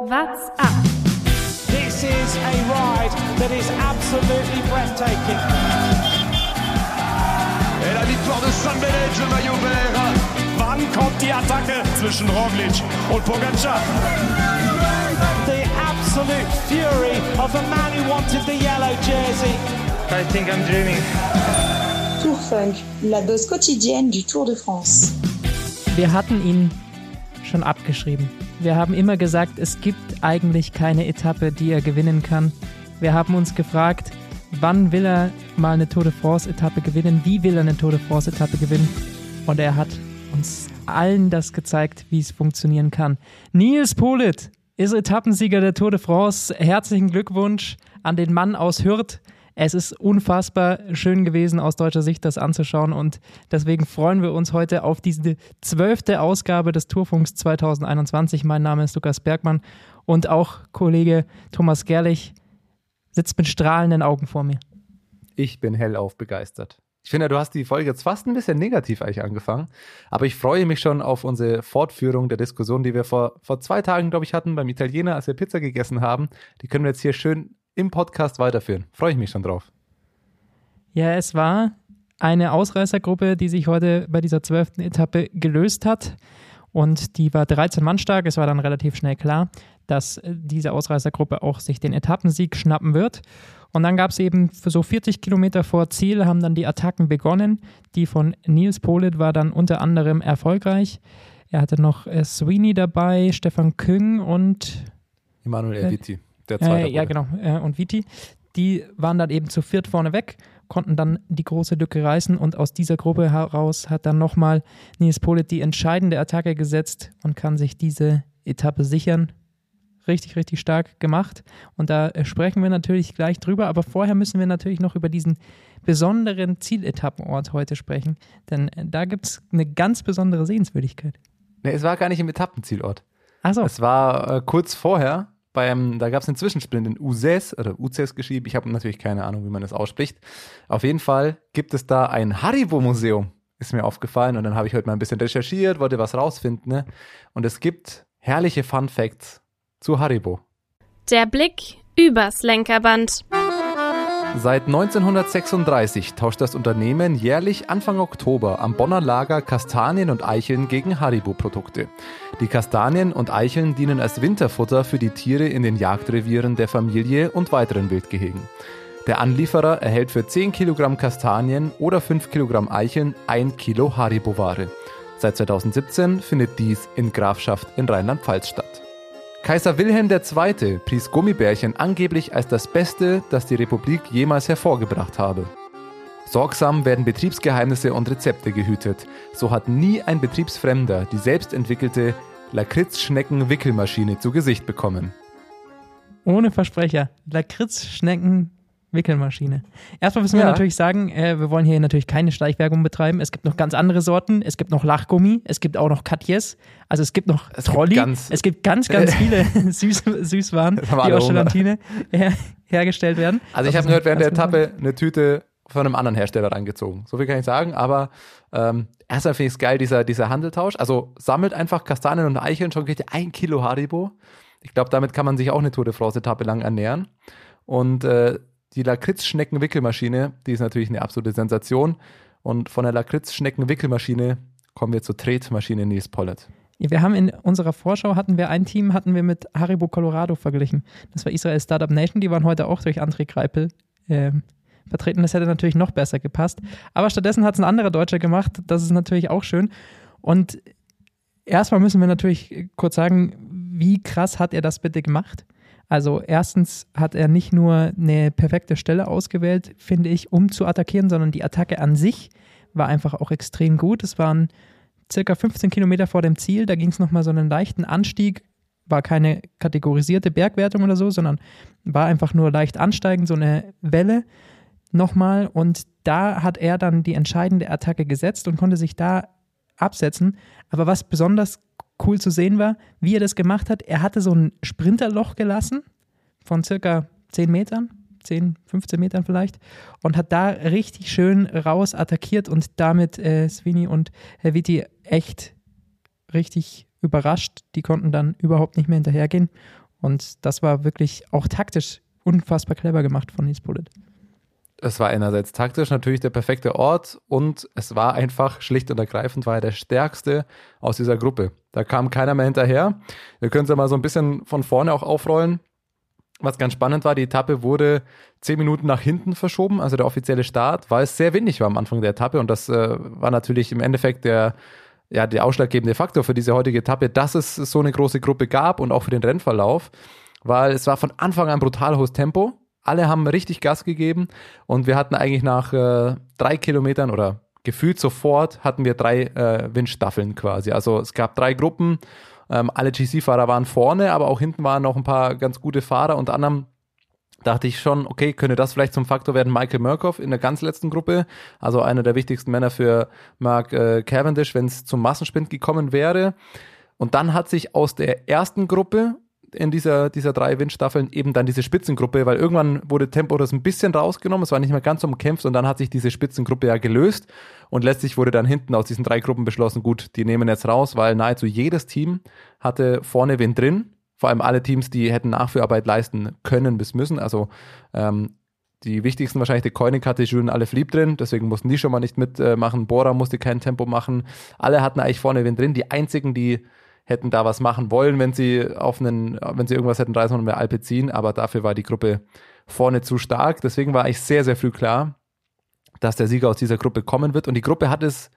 What's up? This is a ride that is absolutely breathtaking. Et la victoire de San Benedge, le maillot vert. Wann kommt die Attacke zwischen Roglic und Pogacar? The absolute fury of a man who wanted the yellow jersey. I think I'm dreaming. Tour Funk, la dose quotidienne du Tour de France. Wir hatten ihn schon abgeschrieben. Wir haben immer gesagt, es gibt eigentlich keine Etappe, die er gewinnen kann. Wir haben uns gefragt, wann will er mal eine Tour de France-Etappe gewinnen? Wie will er eine Tour de France-Etappe gewinnen? Und er hat uns allen das gezeigt, wie es funktionieren kann. Nils Polit ist Etappensieger der Tour de France. Herzlichen Glückwunsch an den Mann aus Hürth. Es ist unfassbar schön gewesen, aus deutscher Sicht das anzuschauen und deswegen freuen wir uns heute auf diese zwölfte Ausgabe des Tourfunks 2021. Mein Name ist Lukas Bergmann und auch Kollege Thomas Gerlich sitzt mit strahlenden Augen vor mir. Ich bin hellauf begeistert. Ich finde, du hast die Folge jetzt fast ein bisschen negativ eigentlich angefangen, aber ich freue mich schon auf unsere Fortführung der Diskussion, die wir vor, vor zwei Tagen, glaube ich, hatten beim Italiener, als wir Pizza gegessen haben. Die können wir jetzt hier schön im Podcast weiterführen. Freue ich mich schon drauf. Ja, es war eine Ausreißergruppe, die sich heute bei dieser zwölften Etappe gelöst hat. Und die war 13 Mann stark. Es war dann relativ schnell klar, dass diese Ausreißergruppe auch sich den Etappensieg schnappen wird. Und dann gab es eben für so 40 Kilometer vor Ziel haben dann die Attacken begonnen. Die von Nils Polit war dann unter anderem erfolgreich. Er hatte noch äh, Sweeney dabei, Stefan Küng und Emanuel Erviti, der zweite. äh, ja, genau. Äh, und Viti. Die waren dann eben zu viert vorne weg, konnten dann die große Lücke reißen und aus dieser Gruppe heraus hat dann nochmal Nils Polit die entscheidende Attacke gesetzt und kann sich diese Etappe sichern. Richtig, richtig stark gemacht. Und da äh, sprechen wir natürlich gleich drüber, aber vorher müssen wir natürlich noch über diesen besonderen Zieletappenort heute sprechen, denn äh, da gibt es eine ganz besondere Sehenswürdigkeit. Nee, es war gar nicht im Etappenzielort. Achso, Es war äh, kurz vorher, beim, da gab es einen Zwischensprint in Uzes oder Uzes geschrieben. Ich habe natürlich keine Ahnung, wie man das ausspricht. Auf jeden Fall gibt es da ein Haribo-Museum, ist mir aufgefallen. Und dann habe ich heute mal ein bisschen recherchiert, wollte was rausfinden. Ne? Und es gibt herrliche Fun Facts zu Haribo. Der Blick übers Lenkerband. Seit 1936 tauscht das Unternehmen jährlich Anfang Oktober am Bonner Lager Kastanien und Eicheln gegen Haribo-Produkte. Die Kastanien und Eicheln dienen als Winterfutter für die Tiere in den Jagdrevieren der Familie und weiteren Wildgehegen. Der Anlieferer erhält für 10 Kilogramm Kastanien oder 5 Kilogramm Eicheln 1 Kilo Haribo-Ware. Seit 2017 findet dies in Grafschaft in Rheinland-Pfalz statt. Kaiser Wilhelm II. pries Gummibärchen angeblich als das Beste, das die Republik jemals hervorgebracht habe. Sorgsam werden Betriebsgeheimnisse und Rezepte gehütet. So hat nie ein Betriebsfremder die selbst entwickelte Lakritzschnecken-Wickelmaschine zu Gesicht bekommen. ohne Versprecher. Lakritzschnecken. Wickelmaschine. Erstmal müssen wir Ja. natürlich sagen, äh, wir wollen hier natürlich keine Schleichwerbung betreiben. Es gibt noch ganz andere Sorten. Es gibt noch Lachgummi. Es gibt auch noch Katjes. Also es gibt noch Es gibt Trolli. ganz- es gibt ganz, ganz viele Süß Süßwaren, die aus. Gelatine her hergestellt werden. Also ich habe gehört, während der. Etappe eine Tüte von einem anderen Hersteller reingezogen. So viel kann ich sagen, aber ähm, erstmal finde ich es geil, dieser, dieser Handeltausch. Also sammelt einfach Kastanien und Eicheln, schon kriegt ihr ein Kilo Haribo. Ich glaube, damit kann man sich auch eine Tour de France-Etappe lang ernähren. Und äh, die Lakritzschnecken-Wickelmaschine, die ist natürlich eine absolute Sensation. Und von der Lakritzschnecken-Wickelmaschine kommen wir zur Tretmaschine Nils Pollert. Wir haben in unserer Vorschau hatten wir ein Team hatten wir mit Haribo Colorado verglichen. Das war Israel Startup Nation. Die waren heute auch durch André Greipel ähm, vertreten. Das hätte natürlich noch besser gepasst. Aber stattdessen hat es ein anderer Deutscher gemacht. Das ist natürlich auch schön. Und erstmal müssen wir natürlich kurz sagen, wie krass hat er das bitte gemacht? Also erstens hat er nicht nur eine perfekte Stelle ausgewählt, finde ich, um zu attackieren, sondern die Attacke an sich war einfach auch extrem gut. Es waren circa 15 Kilometer vor dem Ziel, da ging es nochmal so einen leichten Anstieg, war keine kategorisierte Bergwertung oder so, sondern war einfach nur leicht ansteigend, so eine Welle nochmal und da hat er dann die entscheidende Attacke gesetzt und konnte sich da absetzen. Aber was besonders cool zu sehen war, wie er das gemacht hat, er hatte so ein Sprinterloch gelassen von circa 10 Metern, 10, 15 Metern vielleicht und hat da richtig schön raus attackiert und damit äh, Svini und Herr echt richtig überrascht. Die konnten dann überhaupt nicht mehr hinterhergehen Und das war wirklich auch taktisch unfassbar clever gemacht von Nils Bullet. Es war einerseits taktisch natürlich der perfekte Ort und es war einfach schlicht und ergreifend war er der stärkste aus dieser Gruppe. Da kam keiner mehr hinterher. Wir können es ja mal so ein bisschen von vorne auch aufrollen. Was ganz spannend war, die Etappe wurde zehn Minuten nach hinten verschoben, also der offizielle Start, weil es sehr windig war am Anfang der Etappe und das äh, war natürlich im Endeffekt der, ja, der ausschlaggebende Faktor für diese heutige Etappe, dass es so eine große Gruppe gab und auch für den Rennverlauf, weil es war von Anfang an brutal hohes Tempo. Alle haben richtig Gas gegeben und wir hatten eigentlich nach äh, drei Kilometern oder gefühlt sofort hatten wir drei äh, Windstaffeln quasi. Also es gab drei Gruppen ähm, alle GC-Fahrer waren vorne, aber auch hinten waren noch ein paar ganz gute Fahrer. Unter anderem dachte ich schon, okay, könnte das vielleicht zum Faktor werden, Michael Murkoff in der ganz letzten Gruppe, also einer der wichtigsten Männer für Mark äh, Cavendish, wenn es zum Massenspind gekommen wäre. Und dann hat sich aus der ersten Gruppe in dieser, dieser drei Windstaffeln eben dann diese Spitzengruppe, weil irgendwann wurde Tempo das ein bisschen rausgenommen, es war nicht mehr ganz umkämpft und dann hat sich diese Spitzengruppe ja gelöst und letztlich wurde dann hinten aus diesen drei Gruppen beschlossen, gut, die nehmen jetzt raus, weil nahezu jedes Team hatte vorne wen drin, vor allem alle Teams, die hätten Nachführarbeit leisten können bis müssen, also ähm, die wichtigsten wahrscheinlich, die Koenig hatte Jules alle Flieb drin, deswegen mussten die schon mal nicht mitmachen. Bora musste kein Tempo machen. Alle hatten eigentlich vorne wen drin. Die einzigen, die hätten da was machen wollen, wenn sie auf einen, wenn sie irgendwas hätten reißen und mehr Alpe ziehen, aber dafür war die Gruppe vorne zu stark. Deswegen war eigentlich sehr, sehr früh klar, dass der Sieger aus dieser Gruppe kommen wird. Und die Gruppe hat es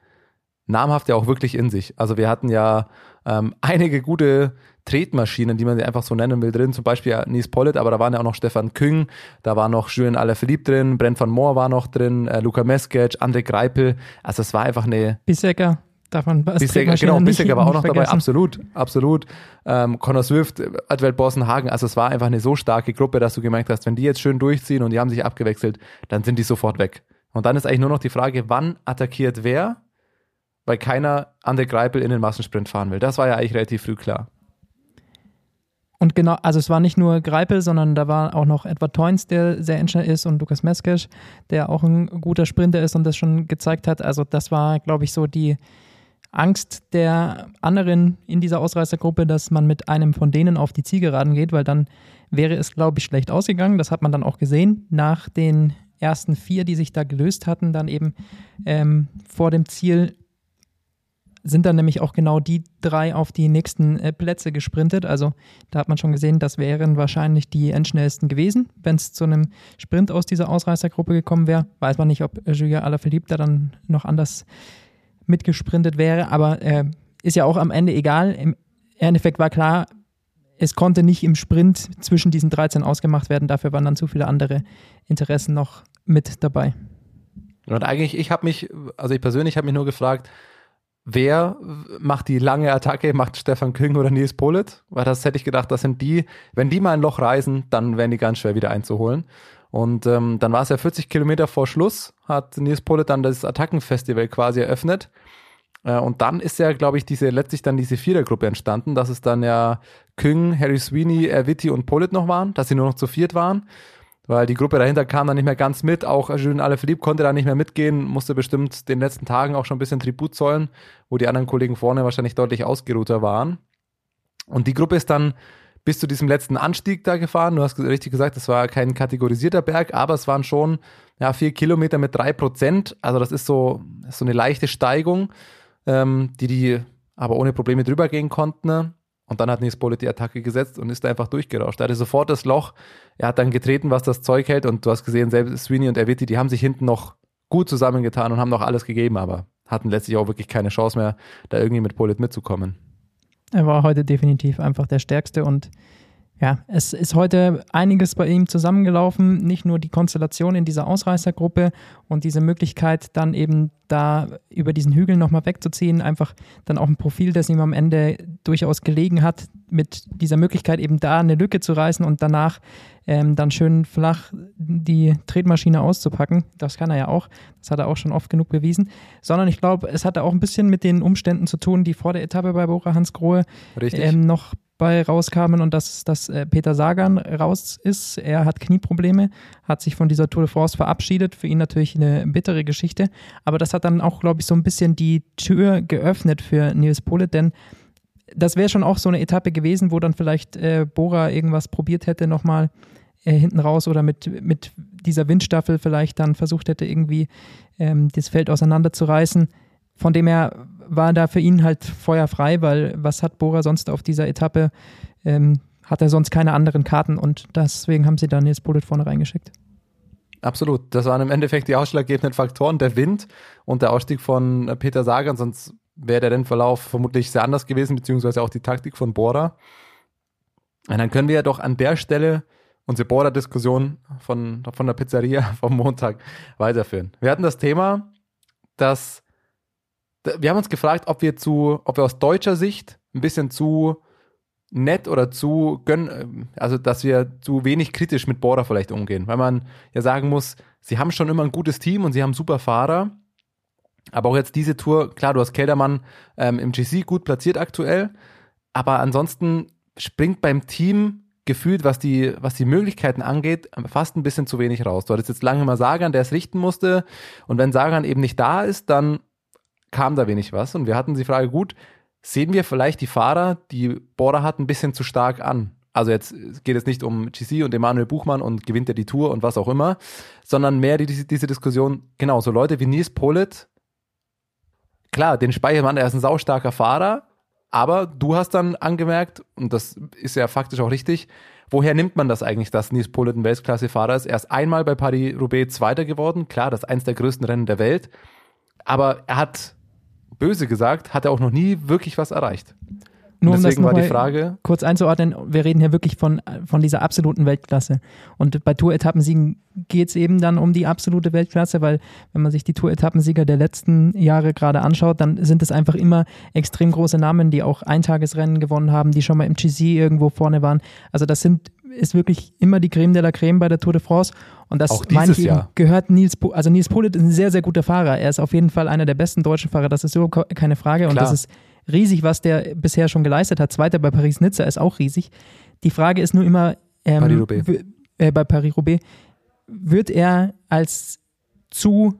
namhaft ja auch wirklich in sich. Also wir hatten ja ähm, einige gute Tretmaschinen, die man sie einfach so nennen will, drin. Zum Beispiel Nies Pollitt, aber da waren ja auch noch Stefan Küng, da war noch Julien Alaphilippe drin, Brent van Moor war noch drin, äh, Luca Meskec, André Greipel. Also es war einfach eine... Bisecker. Davon Bissecker, genau, Bissecker war auch noch vergessen. dabei, absolut, absolut. Ähm, Connor Swift, Adwell Bossenhagen, also es war einfach eine so starke Gruppe, dass du gemerkt hast, wenn die jetzt schön durchziehen und die haben sich abgewechselt, dann sind die sofort weg. Und dann ist eigentlich nur noch die Frage, wann attackiert wer, weil keiner an der Greipel in den Massensprint fahren will. Das war ja eigentlich relativ früh klar. Und genau, also es war nicht nur Greipel, sondern da war auch noch Edward Toins, der sehr schnell ist und Lukas Meskesch, der auch ein guter Sprinter ist und das schon gezeigt hat. Also das war, glaube ich, so die, Angst der anderen in dieser Ausreißergruppe, dass man mit einem von denen auf die Zielgeraden geht, weil dann wäre es, glaube ich, schlecht ausgegangen. Das hat man dann auch gesehen. Nach den ersten vier, die sich da gelöst hatten, dann eben ähm, vor dem Ziel sind dann nämlich auch genau die drei auf die nächsten äh, Plätze gesprintet. Also da hat man schon gesehen, das wären wahrscheinlich die endschnellsten gewesen. Wenn es zu einem Sprint aus dieser Ausreißergruppe gekommen wäre, weiß man nicht, ob Julia Alaphilippe da dann noch anders mitgesprintet wäre, aber äh, ist ja auch am Ende egal. Im Endeffekt war klar, es konnte nicht im Sprint zwischen diesen 13 ausgemacht werden, dafür waren dann zu viele andere Interessen noch mit dabei. Und eigentlich, ich habe mich, also ich persönlich habe mich nur gefragt, wer macht die lange Attacke, macht Stefan Küng oder Nils Polit? Weil das hätte ich gedacht, das sind die, wenn die mal ein Loch reisen, dann wären die ganz schwer wieder einzuholen. Und ähm, dann war es ja 40 Kilometer vor Schluss, hat Nils Polit dann das Attackenfestival quasi eröffnet. Äh, und dann ist ja, glaube ich, diese letztlich dann diese Vierergruppe entstanden, dass es dann ja Küng, Harry Sweeney, Erwitti und Polit noch waren, dass sie nur noch zu viert waren. Weil die Gruppe dahinter kam dann nicht mehr ganz mit. Auch Julien Alaphilippe konnte da nicht mehr mitgehen, musste bestimmt den letzten Tagen auch schon ein bisschen Tribut zollen, wo die anderen Kollegen vorne wahrscheinlich deutlich ausgeruhter waren. Und die Gruppe ist dann bis zu diesem letzten Anstieg da gefahren. Du hast richtig gesagt, es war kein kategorisierter Berg, aber es waren schon ja, vier Kilometer mit drei Prozent. Also das ist so, so eine leichte Steigung, ähm, die die aber ohne Probleme drüber gehen konnten. Ne? Und dann hat Nils Bullet die Attacke gesetzt und ist da einfach durchgerauscht. Er hatte sofort das Loch. Er hat dann getreten, was das Zeug hält. Und du hast gesehen, selbst Sweeney und Erwitti, die haben sich hinten noch gut zusammengetan und haben noch alles gegeben, aber hatten letztlich auch wirklich keine Chance mehr, da irgendwie mit Bullet mitzukommen. Er war heute definitiv einfach der Stärkste und ja, es ist heute einiges bei ihm zusammengelaufen, nicht nur die Konstellation in dieser Ausreißergruppe und diese Möglichkeit, dann eben da über diesen Hügel nochmal wegzuziehen, einfach dann auch ein Profil, das ihm am Ende durchaus gelegen hat, mit dieser Möglichkeit eben da eine Lücke zu reißen und danach ähm, dann schön flach die Tretmaschine auszupacken. Das kann er ja auch, das hat er auch schon oft genug bewiesen, sondern ich glaube, es hatte auch ein bisschen mit den Umständen zu tun, die vor der Etappe bei Bora Hans Grohe ähm, noch bei rauskamen und dass, dass äh, Peter Sagan raus ist. Er hat Knieprobleme, hat sich von dieser Tour de France verabschiedet. Für ihn natürlich eine bittere Geschichte. Aber das hat dann auch, glaube ich, so ein bisschen die Tür geöffnet für Nils Polet, denn das wäre schon auch so eine Etappe gewesen, wo dann vielleicht äh, Bora irgendwas probiert hätte nochmal äh, hinten raus oder mit, mit dieser Windstaffel vielleicht dann versucht hätte, irgendwie ähm, das Feld auseinanderzureißen. Von dem her war da für ihn halt Feuer frei, weil was hat Bora sonst auf dieser Etappe? Ähm, hat er sonst keine anderen Karten und deswegen haben sie dann jetzt Bullet vorne reingeschickt. Absolut. Das waren im Endeffekt die ausschlaggebenden Faktoren, der Wind und der Ausstieg von Peter Sagan, sonst wäre der Rennverlauf vermutlich sehr anders gewesen, beziehungsweise auch die Taktik von Bora. Und dann können wir ja doch an der Stelle unsere Bora-Diskussion von, von der Pizzeria vom Montag weiterführen. Wir hatten das Thema, dass wir haben uns gefragt, ob wir zu, ob wir aus deutscher Sicht ein bisschen zu nett oder zu gönn, also dass wir zu wenig kritisch mit Bora vielleicht umgehen, weil man ja sagen muss, sie haben schon immer ein gutes Team und sie haben super Fahrer, aber auch jetzt diese Tour, klar, du hast Keldermann ähm, im GC gut platziert aktuell, aber ansonsten springt beim Team gefühlt, was die, was die Möglichkeiten angeht, fast ein bisschen zu wenig raus. Du hattest jetzt lange mal Sagan, der es richten musste. Und wenn Sagan eben nicht da ist, dann kam da wenig was und wir hatten die Frage, gut, sehen wir vielleicht die Fahrer, die Bora hat, ein bisschen zu stark an. Also jetzt geht es nicht um GC und Emanuel Buchmann und gewinnt er die Tour und was auch immer, sondern mehr die, diese, diese Diskussion, genau, so Leute wie Nils Polit, klar, den Speichermann, er ist ein saustarker Fahrer, aber du hast dann angemerkt, und das ist ja faktisch auch richtig, woher nimmt man das eigentlich, dass Nils Polit ein Weltklasse-Fahrer ist? Er ist einmal bei Paris-Roubaix Zweiter geworden, klar, das ist eins der größten Rennen der Welt, aber er hat böse gesagt, hat er auch noch nie wirklich was erreicht. Nur um deswegen war die Frage. Kurz einzuordnen, wir reden hier wirklich von, von dieser absoluten Weltklasse. Und bei Tour-Etappensiegen geht es eben dann um die absolute Weltklasse, weil wenn man sich die Tour-Etappensieger der letzten Jahre gerade anschaut, dann sind es einfach immer extrem große Namen, die auch Eintagesrennen gewonnen haben, die schon mal im GC irgendwo vorne waren. Also das sind ist wirklich immer die Creme de la Creme bei der Tour de France. Und das Auch meine ich Jahr. gehört Nils, po also Nils Polit ist ein sehr, sehr guter Fahrer. Er ist auf jeden Fall einer der besten deutschen Fahrer, das ist überhaupt keine Frage. Klar. Und das ist riesig, was der bisher schon geleistet hat. Zweiter bei Paris-Nizza ist auch riesig. Die Frage ist nur immer, ähm, Paris äh, bei Paris-Roubaix, wird er als zu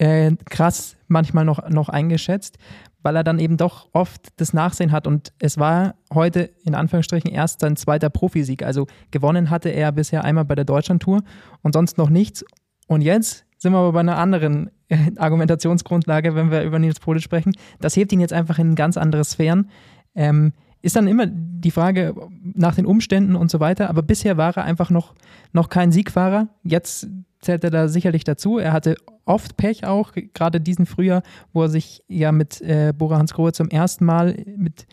äh, krass manchmal noch, noch eingeschätzt, weil er dann eben doch oft das Nachsehen hat. Und es war heute in Anführungsstrichen erst sein zweiter Profisieg. Also gewonnen hatte er bisher einmal bei der Deutschlandtour und sonst noch nichts. Und jetzt sind wir aber bei einer anderen äh, Argumentationsgrundlage, wenn wir über Nils Polit sprechen. Das hebt ihn jetzt einfach in ganz andere Sphären. Ähm, ist dann immer die Frage nach den Umständen und so weiter. Aber bisher war er einfach noch, noch kein Siegfahrer. Jetzt zählt er da sicherlich dazu. Er hatte oft Pech auch, gerade diesen Frühjahr, wo er sich ja mit äh, Bora Hansgrohe zum ersten Mal mit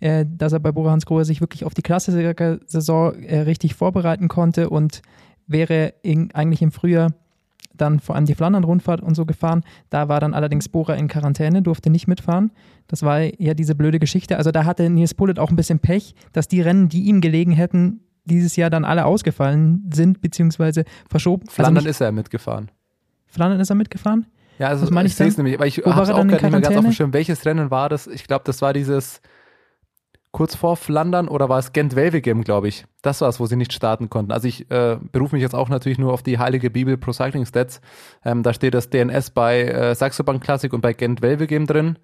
äh, dass er bei Bora Hansgrohe sich wirklich auf die Klassiker-Saison äh, richtig vorbereiten konnte und wäre in, eigentlich im Frühjahr dann vor allem die Flandern-Rundfahrt und so gefahren. Da war dann allerdings Bora in Quarantäne, durfte nicht mitfahren. Das war ja diese blöde Geschichte. Also da hatte Nils Pullet auch ein bisschen Pech, dass die Rennen, die ihm gelegen hätten, dieses Jahr dann alle ausgefallen sind, beziehungsweise verschoben. Also Flandern also ist er mitgefahren. Flandern ist er mitgefahren? Ja, also ich, ich sehe es nämlich, aber ich habe es auch gar nicht mehr ganz auf dem Schirm. Welches Rennen war das? Ich glaube, das war dieses kurz vor Flandern oder war es Gent-Welvegem, glaube ich. Das war es, wo sie nicht starten konnten. Also ich äh, berufe mich jetzt auch natürlich nur auf die heilige Bibel Pro Cycling Stats. Ähm, da steht das DNS bei äh, Saxo Bank Classic und bei Gent-Welvegem drin.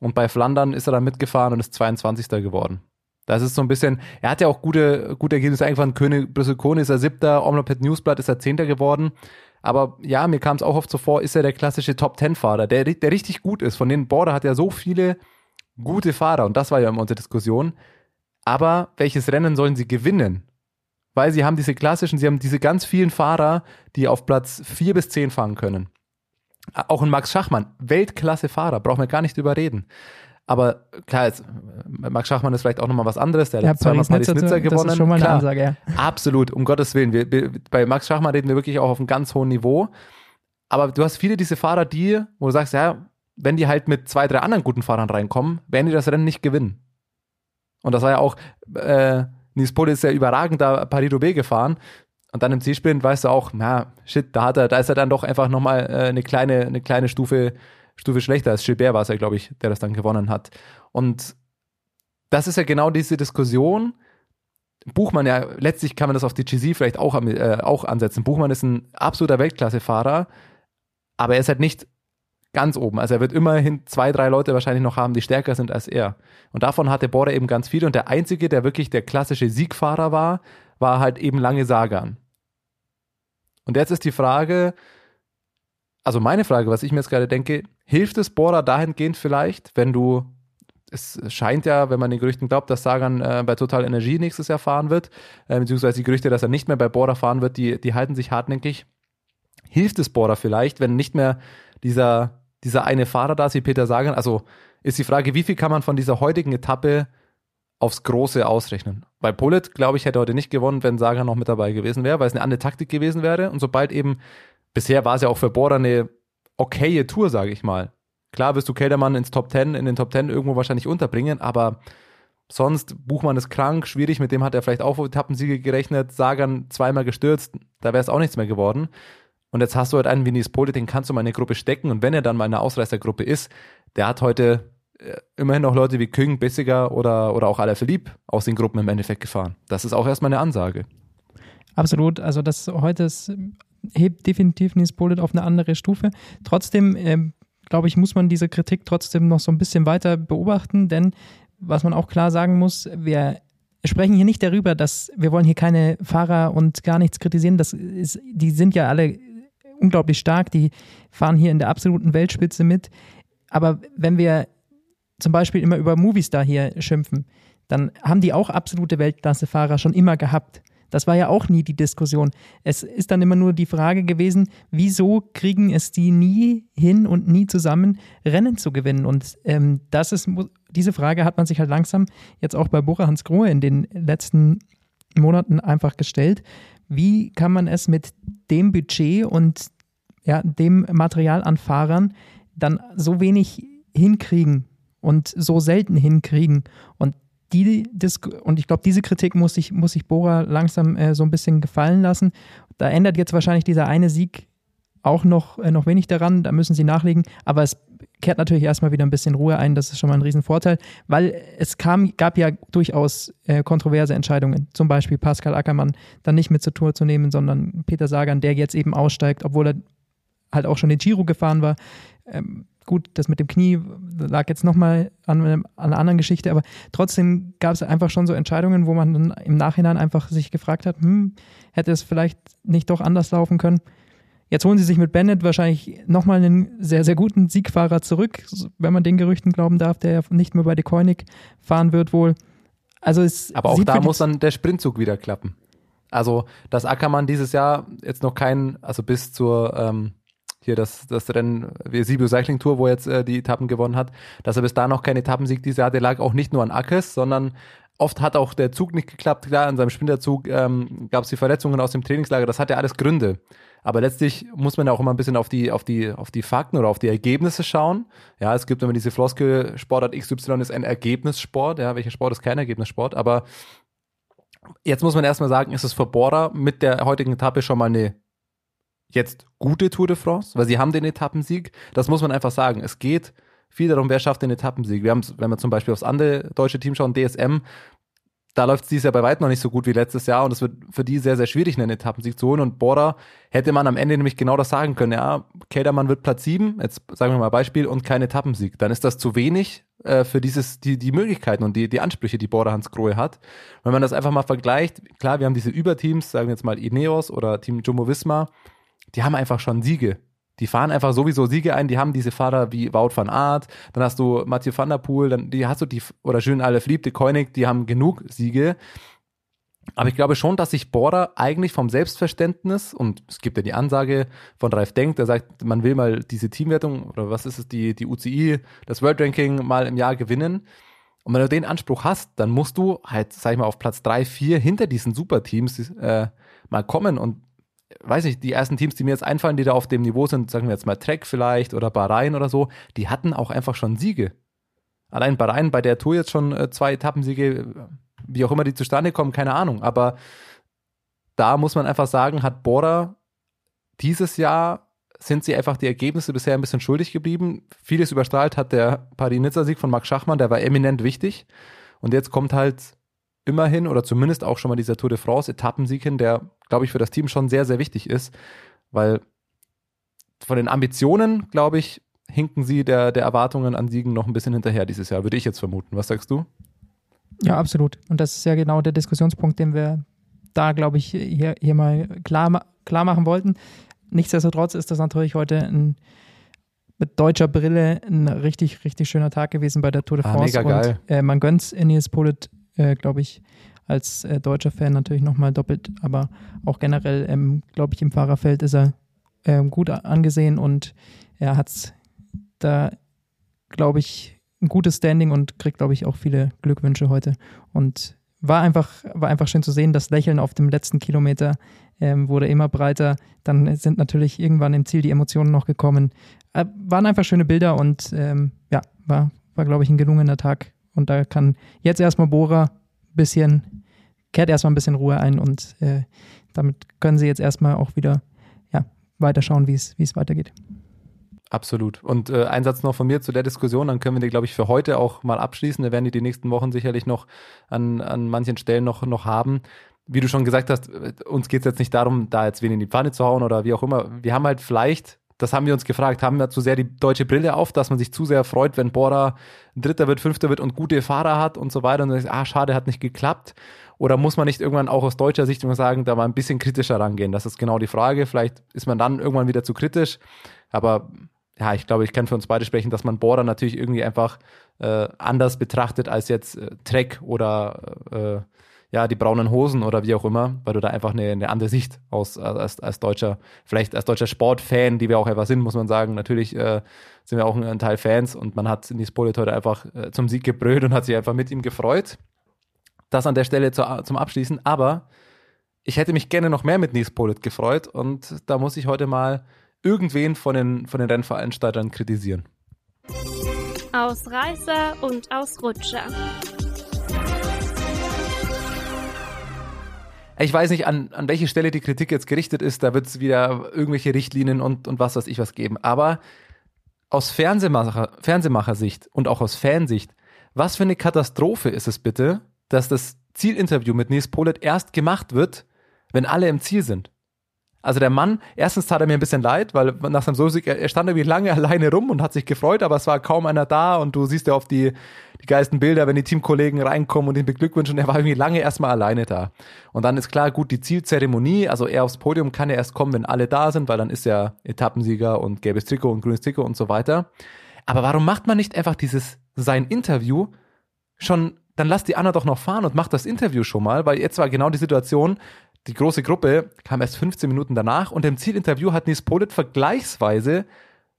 Und bei Flandern ist er dann mitgefahren und ist 22. geworden. Das ist so ein bisschen, er hat ja auch gute, gute Ergebnisse eingefahren. König Brüssel-Kohn ist er siebter, Omlopet Newsblatt ist er zehnter geworden. Aber ja, mir kam es auch oft so vor, ist er der klassische Top-10-Fahrer, der, der richtig gut ist. Von den Border hat er so viele gute Fahrer und das war ja immer unsere Diskussion. Aber welches Rennen sollen sie gewinnen? Weil sie haben diese klassischen, sie haben diese ganz vielen Fahrer, die auf Platz 4 bis 10 fahren können. Auch ein Max Schachmann, Weltklasse-Fahrer, brauchen wir gar nicht überreden. Aber klar, jetzt, Max Schachmann ist vielleicht auch nochmal was anderes, der ja, hat zweimal Paris-Nizza gewonnen. Das ist schon mal klar, eine Ansage, ja. Absolut, um Gottes Willen. Wir, wir, bei Max Schachmann reden wir wirklich auch auf einem ganz hohen Niveau. Aber du hast viele diese Fahrer, die, wo du sagst, ja, wenn die halt mit zwei, drei anderen guten Fahrern reinkommen, werden die das Rennen nicht gewinnen. Und das war ja auch, äh, Nils Pole ist ja überragend da Paris-Roubaix gefahren. Und dann im Zielsprint weißt du auch, na, shit, da hat er, da ist er dann doch einfach nochmal äh, eine kleine, eine kleine Stufe, Stufe schlechter als Gilbert war es ja, glaube ich, der das dann gewonnen hat. Und das ist ja genau diese Diskussion. Buchmann ja, letztlich kann man das auf die GC vielleicht auch, äh, auch ansetzen. Buchmann ist ein absoluter Weltklasse-Fahrer, aber er ist halt nicht ganz oben. Also er wird immerhin zwei, drei Leute wahrscheinlich noch haben, die stärker sind als er. Und davon hatte Bora eben ganz viel. Und der einzige, der wirklich der klassische Siegfahrer war, war halt eben lange Sagan. Und jetzt ist die Frage, also meine Frage, was ich mir jetzt gerade denke, hilft es Bora dahingehend vielleicht, wenn du, es scheint ja, wenn man den Gerüchten glaubt, dass Sagan äh, bei Total Energie nächstes Jahr fahren wird, äh, beziehungsweise die Gerüchte, dass er nicht mehr bei Bora fahren wird, die, die halten sich hartnäckig. Hilft es Bora vielleicht, wenn nicht mehr dieser, dieser eine Fahrer da ist, wie Peter Sagan? Also ist die Frage, wie viel kann man von dieser heutigen Etappe aufs Große ausrechnen. Weil Polit, glaube ich, hätte heute nicht gewonnen, wenn Sagan noch mit dabei gewesen wäre, weil es eine andere Taktik gewesen wäre. Und sobald eben, bisher war es ja auch für Bora eine okaye Tour, sage ich mal. Klar wirst du Keldermann ins Top 10, in den Top 10 irgendwo wahrscheinlich unterbringen, aber sonst, Buchmann ist krank, schwierig, mit dem hat er vielleicht auch Etappensiege gerechnet, Sagan zweimal gestürzt, da wäre es auch nichts mehr geworden. Und jetzt hast du halt einen wie Nils Polit, den kannst du mal in eine Gruppe stecken und wenn er dann mal in einer Ausreißergruppe ist, der hat heute äh, immerhin noch Leute wie Küng, Bissiger oder, oder auch Alaphilippe aus den Gruppen im Endeffekt gefahren. Das ist auch erstmal eine Ansage. Absolut. Also das heute ist, hebt definitiv Nils Polit auf eine andere Stufe. Trotzdem, äh, glaube ich, muss man diese Kritik trotzdem noch so ein bisschen weiter beobachten, denn was man auch klar sagen muss, wir sprechen hier nicht darüber, dass wir wollen hier keine Fahrer und gar nichts kritisieren. Das ist, die sind ja alle unglaublich stark, die fahren hier in der absoluten Weltspitze mit. Aber wenn wir zum Beispiel immer über Movistar hier schimpfen, dann haben die auch absolute Weltklassefahrer schon immer gehabt. Das war ja auch nie die Diskussion. Es ist dann immer nur die Frage gewesen, wieso kriegen es die nie hin und nie zusammen, Rennen zu gewinnen? Und ähm, das ist, diese Frage hat man sich halt langsam jetzt auch bei Bora Hans Grohe in den letzten Monaten einfach gestellt. Wie kann man es mit dem Budget und ja, dem Material an Fahrern dann so wenig hinkriegen, und so selten hinkriegen. Und die, das, und ich glaube, diese Kritik muss sich, muss sich Bora langsam äh, so ein bisschen gefallen lassen. Da ändert jetzt wahrscheinlich dieser eine Sieg auch noch, äh, noch wenig daran, da müssen sie nachlegen, aber es kehrt natürlich erstmal wieder ein bisschen Ruhe ein, das ist schon mal ein Riesenvorteil, weil es kam, gab ja durchaus äh, kontroverse Entscheidungen, zum Beispiel Pascal Ackermann dann nicht mit zur Tour zu nehmen, sondern Peter Sagan, der jetzt eben aussteigt, obwohl er halt auch schon den Giro gefahren war. Ähm, Gut, das mit dem Knie lag jetzt nochmal an, an einer anderen Geschichte, aber trotzdem gab es einfach schon so Entscheidungen, wo man dann im Nachhinein einfach sich gefragt hat, hm, hätte es vielleicht nicht doch anders laufen können. Jetzt holen sie sich mit Bennett wahrscheinlich nochmal einen sehr, sehr guten Siegfahrer zurück, wenn man den Gerüchten glauben darf, der nicht mehr bei De Koenig fahren wird wohl. Also es Aber auch da muss dann der Sprintzug wieder klappen. Also, dass Ackermann dieses Jahr jetzt noch kein, also bis zur ähm, hier das, das Rennen, wie Sibiu Cycling Tour, wo er jetzt äh, die Etappen gewonnen hat, dass er bis da noch keinen Etappensieg diese hatte, lag auch nicht nur an Ackes, sondern oft hat auch der Zug nicht geklappt. Klar, an seinem Sprinterzug ähm, gab es die Verletzungen aus dem Trainingslager, das hat ja alles Gründe. Aber letztlich muss man ja auch immer ein bisschen auf die, auf die, auf die Fakten oder auf die Ergebnisse schauen. Ja, es gibt immer diese Floskel, Sportart XY ist ein Ergebnissport. Ja, welcher Sport ist kein Ergebnissport? Aber jetzt muss man erstmal sagen, ist es für Bora mit der heutigen Etappe schon mal eine jetzt gute Tour de France, weil sie haben den Etappensieg. Das muss man einfach sagen. Es geht viel darum, wer schafft den Etappensieg. Wir haben, wenn wir zum Beispiel aufs andere deutsche Team schauen, DSM, da läuft es dieses Jahr bei weitem noch nicht so gut wie letztes Jahr und es wird für die sehr, sehr schwierig, einen Etappensieg zu holen. Und Bora hätte man am Ende nämlich genau das sagen können. Ja, Keldermann wird Platz 7, jetzt sagen wir mal Beispiel, und kein Etappensieg. Dann ist das zu wenig äh, für dieses, die, die Möglichkeiten und die, die Ansprüche, die Bora Hans Grohe hat. Wenn man das einfach mal vergleicht, klar, wir haben diese Überteams, sagen wir jetzt mal Ineos oder Team Jumbo Visma, die haben einfach schon Siege. Die fahren einfach sowieso Siege ein, die haben diese Fahrer wie Wout van Aert, dann hast du Mathieu van der Poel, dann die hast du die, oder schön alle de Koenig, die haben genug Siege. Aber ich glaube schon, dass sich Border eigentlich vom Selbstverständnis, und es gibt ja die Ansage von Ralf Denk, der sagt, man will mal diese Teamwertung, oder was ist es, die, die UCI, das World Ranking mal im Jahr gewinnen. Und wenn du den Anspruch hast, dann musst du halt, sag ich mal, auf Platz drei, vier hinter diesen Superteams äh, mal kommen. Und weiß nicht, die ersten Teams, die mir jetzt einfallen, die da auf dem Niveau sind, sagen wir jetzt mal Trek vielleicht oder Bahrain oder so, die hatten auch einfach schon Siege. Allein Bahrain bei der Tour jetzt schon äh, zwei Etappensiege, wie auch immer die zustande kommen, keine Ahnung. Aber da muss man einfach sagen, hat Bora dieses Jahr sind sie einfach die Ergebnisse bisher ein bisschen schuldig geblieben. Vieles überstrahlt hat der Paris-Nizza-Sieg von Max Schachmann, der war eminent wichtig. Und jetzt kommt halt immerhin oder zumindest auch schon mal dieser Tour de France Etappensieg hin, der, glaube ich, für das Team schon sehr, sehr wichtig ist, weil von den Ambitionen, glaube ich, hinken sie der, der Erwartungen an Siegen noch ein bisschen hinterher dieses Jahr, würde ich jetzt vermuten. Was sagst du? Ja, absolut. Und das ist ja genau der Diskussionspunkt, den wir da, glaube ich, hier, hier mal klar, klar machen wollten. Nichtsdestotrotz ist das natürlich heute ein, mit deutscher Brille ein richtig, richtig schöner Tag gewesen bei der Tour de Ah, France. mega geil. Und äh, man gönnt Ines Polit, äh, glaube ich, als äh, deutscher Fan natürlich nochmal doppelt, aber auch generell, ähm, glaube ich, im Fahrerfeld ist er ähm, gut angesehen und er hat da, glaube ich, ein gutes Standing und kriegt, glaube ich, auch viele Glückwünsche heute. Und war einfach, war einfach schön zu sehen, das Lächeln auf dem letzten Kilometer ähm, wurde immer breiter. Dann sind natürlich irgendwann im Ziel die Emotionen noch gekommen. Äh, waren einfach schöne Bilder und ähm, ja, war, war glaube ich, ein gelungener Tag. Und da kann jetzt erstmal Bora ein bisschen, kehrt erstmal ein bisschen Ruhe ein und äh, damit können sie jetzt erstmal auch wieder ja, weiterschauen, wie es weitergeht. Absolut. Und äh, ein Satz noch von mir zu der Diskussion, dann können wir die, glaube ich, für heute auch mal abschließen. Wir werden die die nächsten Wochen sicherlich noch an, an manchen Stellen noch, noch haben. Wie du schon gesagt hast, äh, uns geht es jetzt nicht darum, da jetzt wen in die Pfanne zu hauen oder wie auch immer. Wir haben halt vielleicht, das haben wir uns gefragt, haben wir zu sehr die deutsche Brille auf, dass man sich zu sehr freut, wenn Bora Dritter wird, Fünfter wird und gute Fahrer hat und so weiter und dann sagt, ah, schade, hat nicht geklappt. Oder muss man nicht irgendwann auch aus deutscher Sicht immer sagen, da mal ein bisschen kritischer rangehen? Das ist genau die Frage. Vielleicht ist man dann irgendwann wieder zu kritisch. Aber ja, ich glaube, ich kann für uns beide sprechen, dass man Border natürlich irgendwie einfach äh, anders betrachtet als jetzt äh, Trek oder äh, ja, die braunen Hosen oder wie auch immer, weil du da einfach eine, eine andere Sicht aus als, als deutscher, vielleicht als deutscher Sportfan, die wir auch einfach sind, muss man sagen. Natürlich äh, sind wir auch ein, Teil Fans und man hat Nils Bullet heute einfach äh, zum Sieg gebrüllt und hat sich einfach mit ihm gefreut. Das an der Stelle zu, zum Abschließen, aber ich hätte mich gerne noch mehr mit Nils Bullet gefreut und da muss ich heute mal irgendwen von den, von den Rennveranstaltern kritisieren. Ausreißer und Ausrutscher. Ich weiß nicht, an, an welche Stelle die Kritik jetzt gerichtet ist. Da wird es wieder irgendwelche Richtlinien und, und was weiß ich was geben. Aber aus Fernsehmacher, Fernsehmachersicht und auch aus Fansicht, was für eine Katastrophe ist es bitte, dass das Zielinterview mit Nils Polet erst gemacht wird, wenn alle im Ziel sind? Also der Mann, erstens tat er mir ein bisschen leid, weil nach seinem Solo-Sieg, er stand irgendwie lange alleine rum und hat sich gefreut, aber es war kaum einer da und du siehst ja oft die, die geilsten Bilder, wenn die Teamkollegen reinkommen und ihn beglückwünschen er war irgendwie lange erstmal alleine da. Und dann ist klar, gut, die Zielzeremonie, also er aufs Podium kann ja erst kommen, wenn alle da sind, weil dann ist er Etappensieger und gelbes Trikot und grünes Trikot und so weiter. Aber warum macht man nicht einfach dieses, sein Interview schon, dann lass die Anna doch noch fahren und macht das Interview schon mal, weil jetzt war genau die Situation, die große Gruppe kam erst 15 Minuten danach und im Zielinterview hat Nils Polit vergleichsweise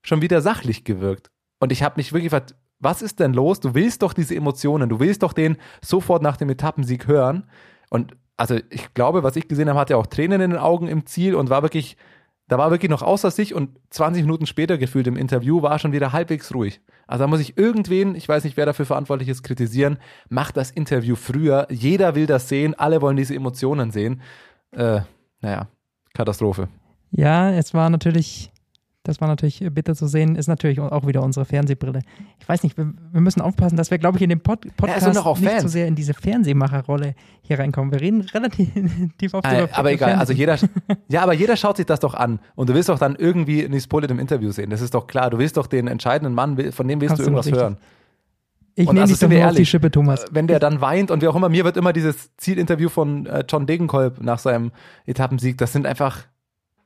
schon wieder sachlich gewirkt. Und ich habe mich wirklich was ist denn los? Du willst doch diese Emotionen, du willst doch den sofort nach dem Etappensieg hören. Und also ich glaube, was ich gesehen habe, hatte auch Tränen in den Augen im Ziel und war wirklich, da war wirklich noch außer sich und 20 Minuten später gefühlt im Interview war er schon wieder halbwegs ruhig. Also da muss ich irgendwen, ich weiß nicht, wer dafür verantwortlich ist, kritisieren. Macht das Interview früher. Jeder will das sehen, alle wollen diese Emotionen sehen. Äh, naja, Katastrophe. Ja, es war natürlich, das war natürlich bitter zu sehen, ist natürlich auch wieder unsere Fernsehbrille. Ich weiß nicht, wir, wir müssen aufpassen, dass wir, glaube ich, in dem Pod Podcast auch nicht Fans. so sehr in diese Fernsehmacherrolle hier reinkommen. Wir reden relativ tief auf Äh, aber egal, also jeder, ja, aber jeder schaut sich das doch an und du willst doch dann irgendwie Nils Polit im Interview sehen. Das ist doch klar. Du willst doch den entscheidenden Mann, von dem willst du Absolut irgendwas richtig. hören. Ich Und nehme also dich doch nur auf die ehrlich, Schippe, Thomas. Wenn der dann weint und wie auch immer, mir wird immer dieses Zielinterview von äh, John Degenkolb nach seinem Etappensieg, das sind einfach,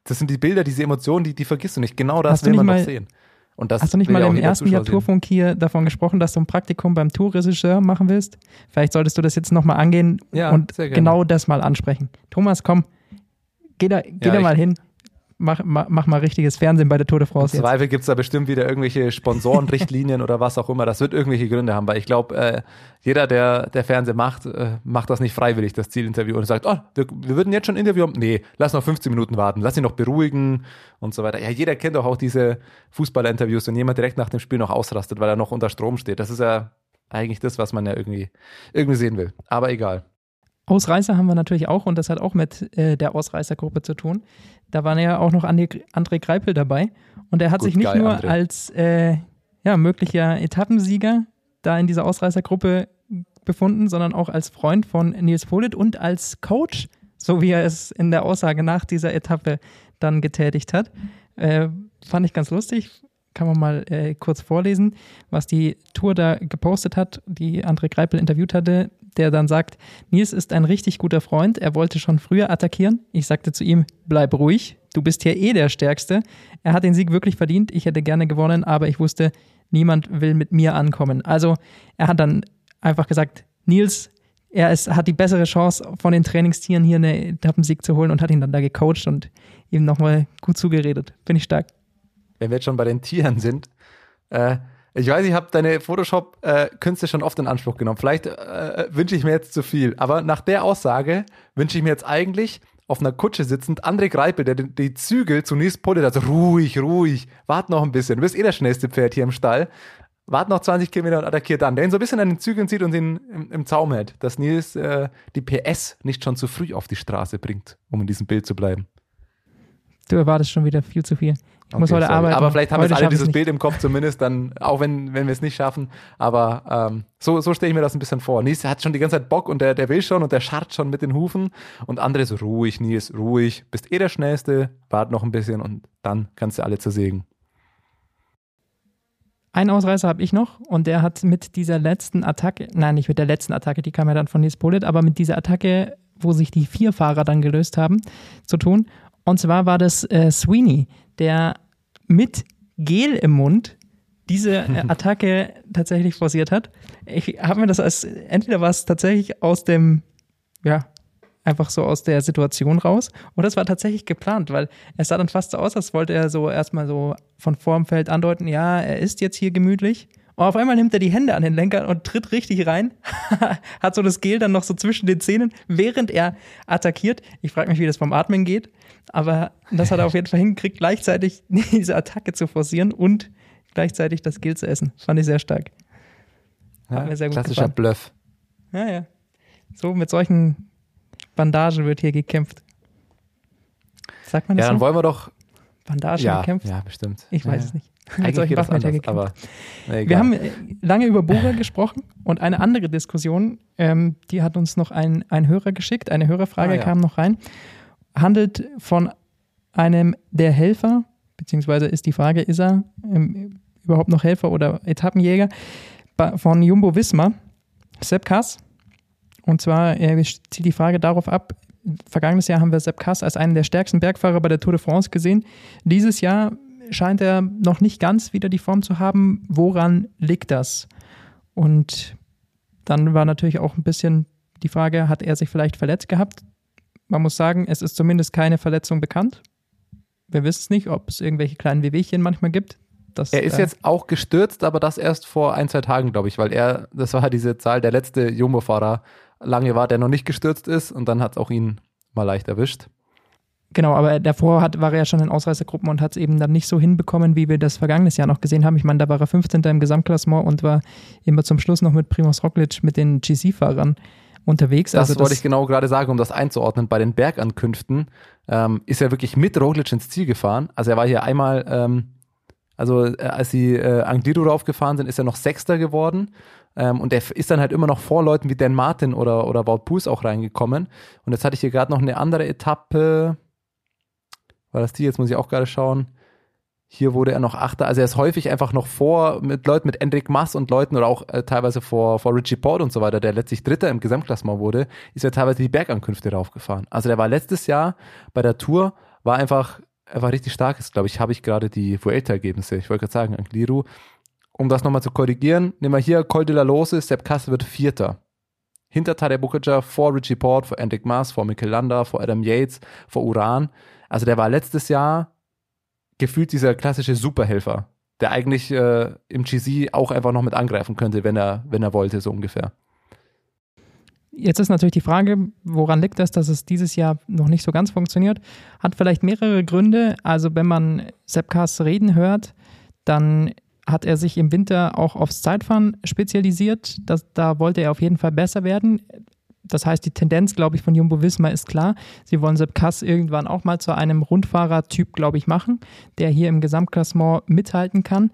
das sind die Bilder, diese Emotionen, die, die vergisst du nicht. Genau das Hast will man mal- doch sehen. Und das Hast du nicht mal im ersten Jahr. Tourfunk hier davon gesprochen, dass du ein Praktikum beim Tourregisseur machen willst? Vielleicht solltest du das jetzt nochmal angehen Ja, und genau das mal ansprechen. Thomas, komm, geh da, geh Ja, da mal ich- hin. Mach, mach, mach mal richtiges Fernsehen bei der Tour de Im France jetzt. Zweifel gibt es da bestimmt wieder irgendwelche Sponsorenrichtlinien oder was auch immer. Das wird irgendwelche Gründe haben, weil ich glaube, äh, jeder, der, der Fernsehen macht, äh, macht das nicht freiwillig, das Zielinterview und sagt, oh, wir, wir würden jetzt schon ein Interview haben. Nee, lass noch 15 Minuten warten, lass ihn noch beruhigen und so weiter. Ja, jeder kennt doch auch diese Fußballinterviews, wenn jemand direkt nach dem Spiel noch ausrastet, weil er noch unter Strom steht. Das ist ja eigentlich das, was man ja irgendwie, irgendwie sehen will. Aber egal. Ausreißer haben wir natürlich auch und das hat auch mit äh, der Ausreißergruppe zu tun. Da war ja auch noch André, Greipel dabei und er hat Gut, sich nicht geil, nur André. als äh, ja, möglicher Etappensieger da in dieser Ausreißergruppe befunden, sondern auch als Freund von Nils Polit und als Coach, so wie er es in der Aussage nach dieser Etappe dann getätigt hat. Äh, fand ich ganz lustig. kann man mal äh, kurz vorlesen, was die Tour da gepostet hat, die André Greipel interviewt hatte, der dann sagt, Nils ist ein richtig guter Freund, er wollte schon früher attackieren. Ich sagte zu ihm, bleib ruhig, du bist hier eh der Stärkste. Er hat den Sieg wirklich verdient, ich hätte gerne gewonnen, aber ich wusste, niemand will mit mir ankommen. Also er hat dann einfach gesagt, Nils, er ist, hat die bessere Chance, von den Trainingstieren hier eine Etappensieg zu holen und hat ihn dann da gecoacht und ihm nochmal gut zugeredet. Finde ich stark. Wenn wir jetzt schon bei den Tieren sind, äh, ich weiß, ich habe deine Photoshop-Künste schon oft in Anspruch genommen. Vielleicht äh, wünsche ich mir jetzt zu viel. Aber nach der Aussage wünsche ich mir jetzt eigentlich auf einer Kutsche sitzend André Greipel, der die, Zügel zunächst pullet, also ruhig, ruhig, wart noch ein bisschen. Du bist eh das schnellste Pferd hier im Stall. Wart noch 20 Kilometer und attackiert dann. Der ihn so ein bisschen an den Zügeln zieht und ihn im, im Zaum hält, dass Nils äh, die PS nicht schon zu früh auf die Straße bringt, um in diesem Bild zu bleiben. Du erwartest schon wieder viel zu viel. Okay, muss heute sorry. arbeiten. Aber vielleicht haben wir jetzt alle dieses Bild im Kopf zumindest, dann, auch wenn, wenn wir es nicht schaffen. Aber ähm, so, so stelle ich mir das ein bisschen vor. Nies hat schon die ganze Zeit Bock und der, der will schon und der scharrt schon mit den Hufen. Und andere so ruhig, Nies, ruhig. Bist eh der Schnellste, wart noch ein bisschen und dann kannst du alle zersägen. Ein Ausreißer habe ich noch und der hat mit dieser letzten Attacke, nein, nicht mit der letzten Attacke, die kam ja dann von Nils Polit, aber mit dieser Attacke, wo sich die vier Fahrer dann gelöst haben, zu tun. Und zwar war das äh, Sweeney, der mit Gel im Mund diese äh, Attacke tatsächlich forciert hat. Ich habe mir das als, entweder war es tatsächlich aus dem, ja, einfach so aus der Situation raus, oder es war tatsächlich geplant, weil es sah dann fast so aus, als wollte er so erstmal so von vorm Feld andeuten, ja, er ist jetzt hier gemütlich. Und auf einmal nimmt er die Hände an den Lenker und tritt richtig rein, hat so das Gel dann noch so zwischen den Zähnen, während er attackiert. Ich frage mich, wie das vom Atmen geht. Aber das hat er auf jeden Fall hingekriegt, gleichzeitig diese Attacke zu forcieren und gleichzeitig das Gill zu essen. Fand ich sehr stark. Hat ja, mir sehr gut klassischer gefallen. Bluff. Ja, ja. So mit solchen Bandagen wird hier gekämpft. Sagt man das Ja, dann so? wollen wir doch. Bandagen ja, gekämpft? Ja, bestimmt. Ich weiß ja. es nicht. Mit solchen Waffen anders, gekämpft. Aber, wir haben äh, lange über Bohrer gesprochen und eine andere Diskussion, ähm, die hat uns noch ein, ein Hörer geschickt. Eine Hörerfrage ah, ja. kam noch rein handelt von einem der Helfer, beziehungsweise ist die Frage, ist er ähm, überhaupt noch Helfer oder Etappenjäger von Jumbo Wismar, Sepp Kass. Und zwar er zieht die Frage darauf ab, vergangenes Jahr haben wir Sepp Kass als einen der stärksten Bergfahrer bei der Tour de France gesehen. Dieses Jahr scheint er noch nicht ganz wieder die Form zu haben. Woran liegt das? Und dann war natürlich auch ein bisschen die Frage, hat er sich vielleicht verletzt gehabt? Man muss sagen, es ist zumindest keine Verletzung bekannt. Wir wissen es nicht, ob es irgendwelche kleinen Wehwehchen manchmal gibt. Das, er ist äh, jetzt auch gestürzt, aber das erst vor ein, zwei Tagen, glaube ich, weil er, das war diese Zahl, der letzte Jumbo-Fahrer lange war, der noch nicht gestürzt ist und dann hat es auch ihn mal leicht erwischt. Genau, aber davor hat, war er ja schon in Ausreißergruppen und hat es eben dann nicht so hinbekommen, wie wir das vergangenes Jahr noch gesehen haben. Ich meine, da war er 15. im Gesamtklassement und war immer zum Schluss noch mit Primoz Roglic mit den GC-Fahrern unterwegs. Das also wollte das ich genau gerade sagen, um das einzuordnen. Bei den Bergankünften ähm, ist er wirklich mit Roglic ins Ziel gefahren. Also er war hier einmal, ähm, also äh, als sie äh, Angliru raufgefahren sind, ist er noch Sechster geworden. Ähm, und er ist dann halt immer noch vor Leuten wie Dan Martin oder, oder Wout Poels auch reingekommen. Und jetzt hatte ich hier gerade noch eine andere Etappe. War das die? Jetzt muss ich auch gerade schauen. Hier wurde er noch Achter. Also er ist häufig einfach noch vor mit Leuten mit Enric Mass und Leuten oder auch äh, teilweise vor, vor Richie Port und so weiter, der letztlich Dritter im Gesamtklassement wurde, ist er teilweise die Bergankünfte raufgefahren. Also der war letztes Jahr bei der Tour, war einfach, er war richtig stark. Jetzt glaube ich, habe ich gerade die Vuelta-Ergebnisse. Ich wollte gerade sagen, Angliru. Um das nochmal zu korrigieren, nehmen wir hier Col de la Lose, Sepp Kasse wird Vierter. Hinter Tadej Bukaja, vor Richie Port, vor Enric Maas, vor Mikel Landa, vor Adam Yates, vor Uran. Also der war letztes Jahr gefühlt dieser klassische Superhelfer, der eigentlich äh, im GC auch einfach noch mit angreifen könnte, wenn er, wenn er wollte, so ungefähr. Jetzt ist natürlich die Frage, woran liegt das, dass es dieses Jahr noch nicht so ganz funktioniert? Hat vielleicht mehrere Gründe. Also wenn man Seppkas reden hört, dann hat er sich im Winter auch aufs Zeitfahren spezialisiert. Das, da wollte er auf jeden Fall besser werden das heißt, die Tendenz, glaube ich, von Jumbo Wismar ist klar. Sie wollen Sepp Kass irgendwann auch mal zu einem Rundfahrertyp, glaube ich, machen, der hier im Gesamtklassement mithalten kann.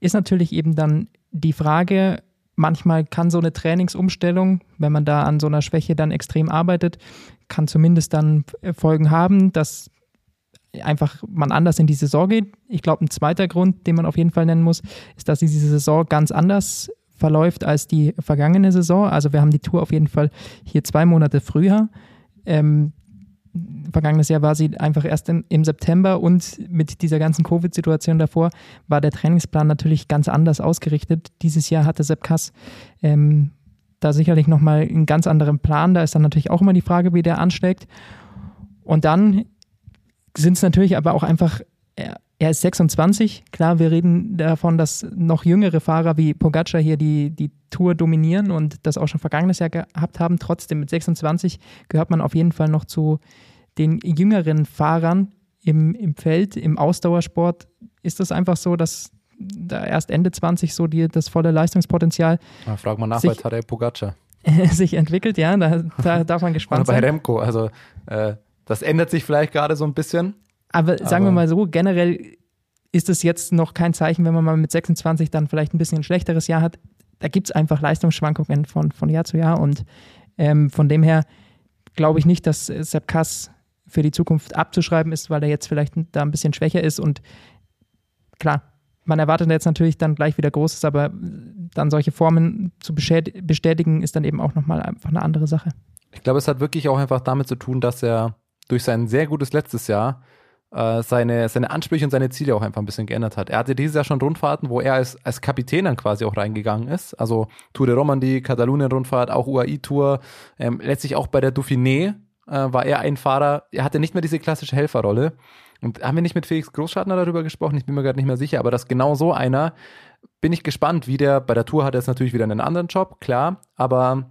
Ist natürlich eben dann die Frage, manchmal kann so eine Trainingsumstellung, wenn man da an so einer Schwäche dann extrem arbeitet, kann zumindest dann Folgen haben, dass einfach man anders in die Saison geht. Ich glaube, ein zweiter Grund, den man auf jeden Fall nennen muss, ist, dass diese Saison ganz anders verläuft als die vergangene Saison. Also wir haben die Tour auf jeden Fall hier zwei Monate früher. Ähm, vergangenes Jahr war sie einfach erst in, im September und mit dieser ganzen Covid-Situation davor war der Trainingsplan natürlich ganz anders ausgerichtet. Dieses Jahr hatte Sepp Kass ähm, da sicherlich nochmal einen ganz anderen Plan. Da ist dann natürlich auch immer die Frage, wie der anschlägt. Und dann sind es natürlich aber auch einfach, er, ist 26. Klar, wir reden davon, dass noch jüngere Fahrer wie Pogacar hier die, die Tour dominieren und das auch schon vergangenes Jahr gehabt haben. Trotzdem mit 26 gehört man auf jeden Fall noch zu den jüngeren Fahrern im, im Feld, im Ausdauersport. Ist das einfach so, dass da erst Ende 20 so die, das volle Leistungspotenzial. Ja, frag mal nach sich, bei Tadej Pogacar. sich entwickelt, ja, da, da darf man gespannt sein. Oder bei Remco, also äh, das ändert sich vielleicht gerade so ein bisschen. Aber sagen aber wir mal so, generell ist es jetzt noch kein Zeichen, wenn man mal mit 26 dann vielleicht ein bisschen ein schlechteres Jahr hat. Da gibt es einfach Leistungsschwankungen von, von Jahr zu Jahr und ähm, von dem her glaube ich nicht, dass Sepp Kass für die Zukunft abzuschreiben ist, weil er jetzt vielleicht da ein bisschen schwächer ist und klar, man erwartet jetzt natürlich dann gleich wieder Großes, aber dann solche Formen zu bestätigen, ist dann eben auch nochmal einfach eine andere Sache. Ich glaube, es hat wirklich auch einfach damit zu tun, dass er durch sein sehr gutes letztes Jahr äh, seine, seine Ansprüche und seine Ziele auch einfach ein bisschen geändert hat. Er hatte dieses Jahr schon Rundfahrten, wo er als, als Kapitän dann quasi auch reingegangen ist. Also Tour de Romandie, Katalonien-Rundfahrt, auch UAI-Tour, ähm, letztlich auch bei der Dauphiné äh, war er ein Fahrer, er hatte nicht mehr diese klassische Helferrolle. Und haben wir nicht mit Felix Großschartner darüber gesprochen? Ich bin mir gerade nicht mehr sicher, aber dass genau so einer, bin ich gespannt, wie der, bei der Tour hat er jetzt natürlich wieder einen anderen Job, klar, aber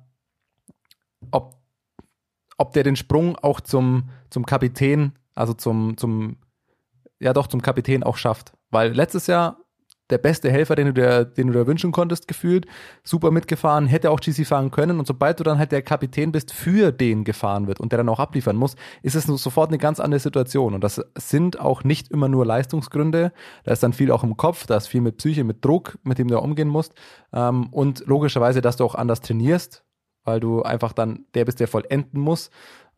ob, ob der den Sprung auch zum, zum Kapitän, also zum, zum, ja doch, zum Kapitän auch schafft. Weil letztes Jahr der beste Helfer, den du dir, den du dir wünschen konntest, gefühlt. Super mitgefahren, hätte auch GC fahren können. Und sobald du dann halt der Kapitän bist, für den gefahren wird und der dann auch abliefern muss, ist es sofort eine ganz andere Situation. Und das sind auch nicht immer nur Leistungsgründe. Da ist dann viel auch im Kopf, da ist viel mit Psyche, mit Druck, mit dem du umgehen musst. Ähm, und logischerweise, dass du auch anders trainierst, weil du einfach dann der bist, der vollenden muss.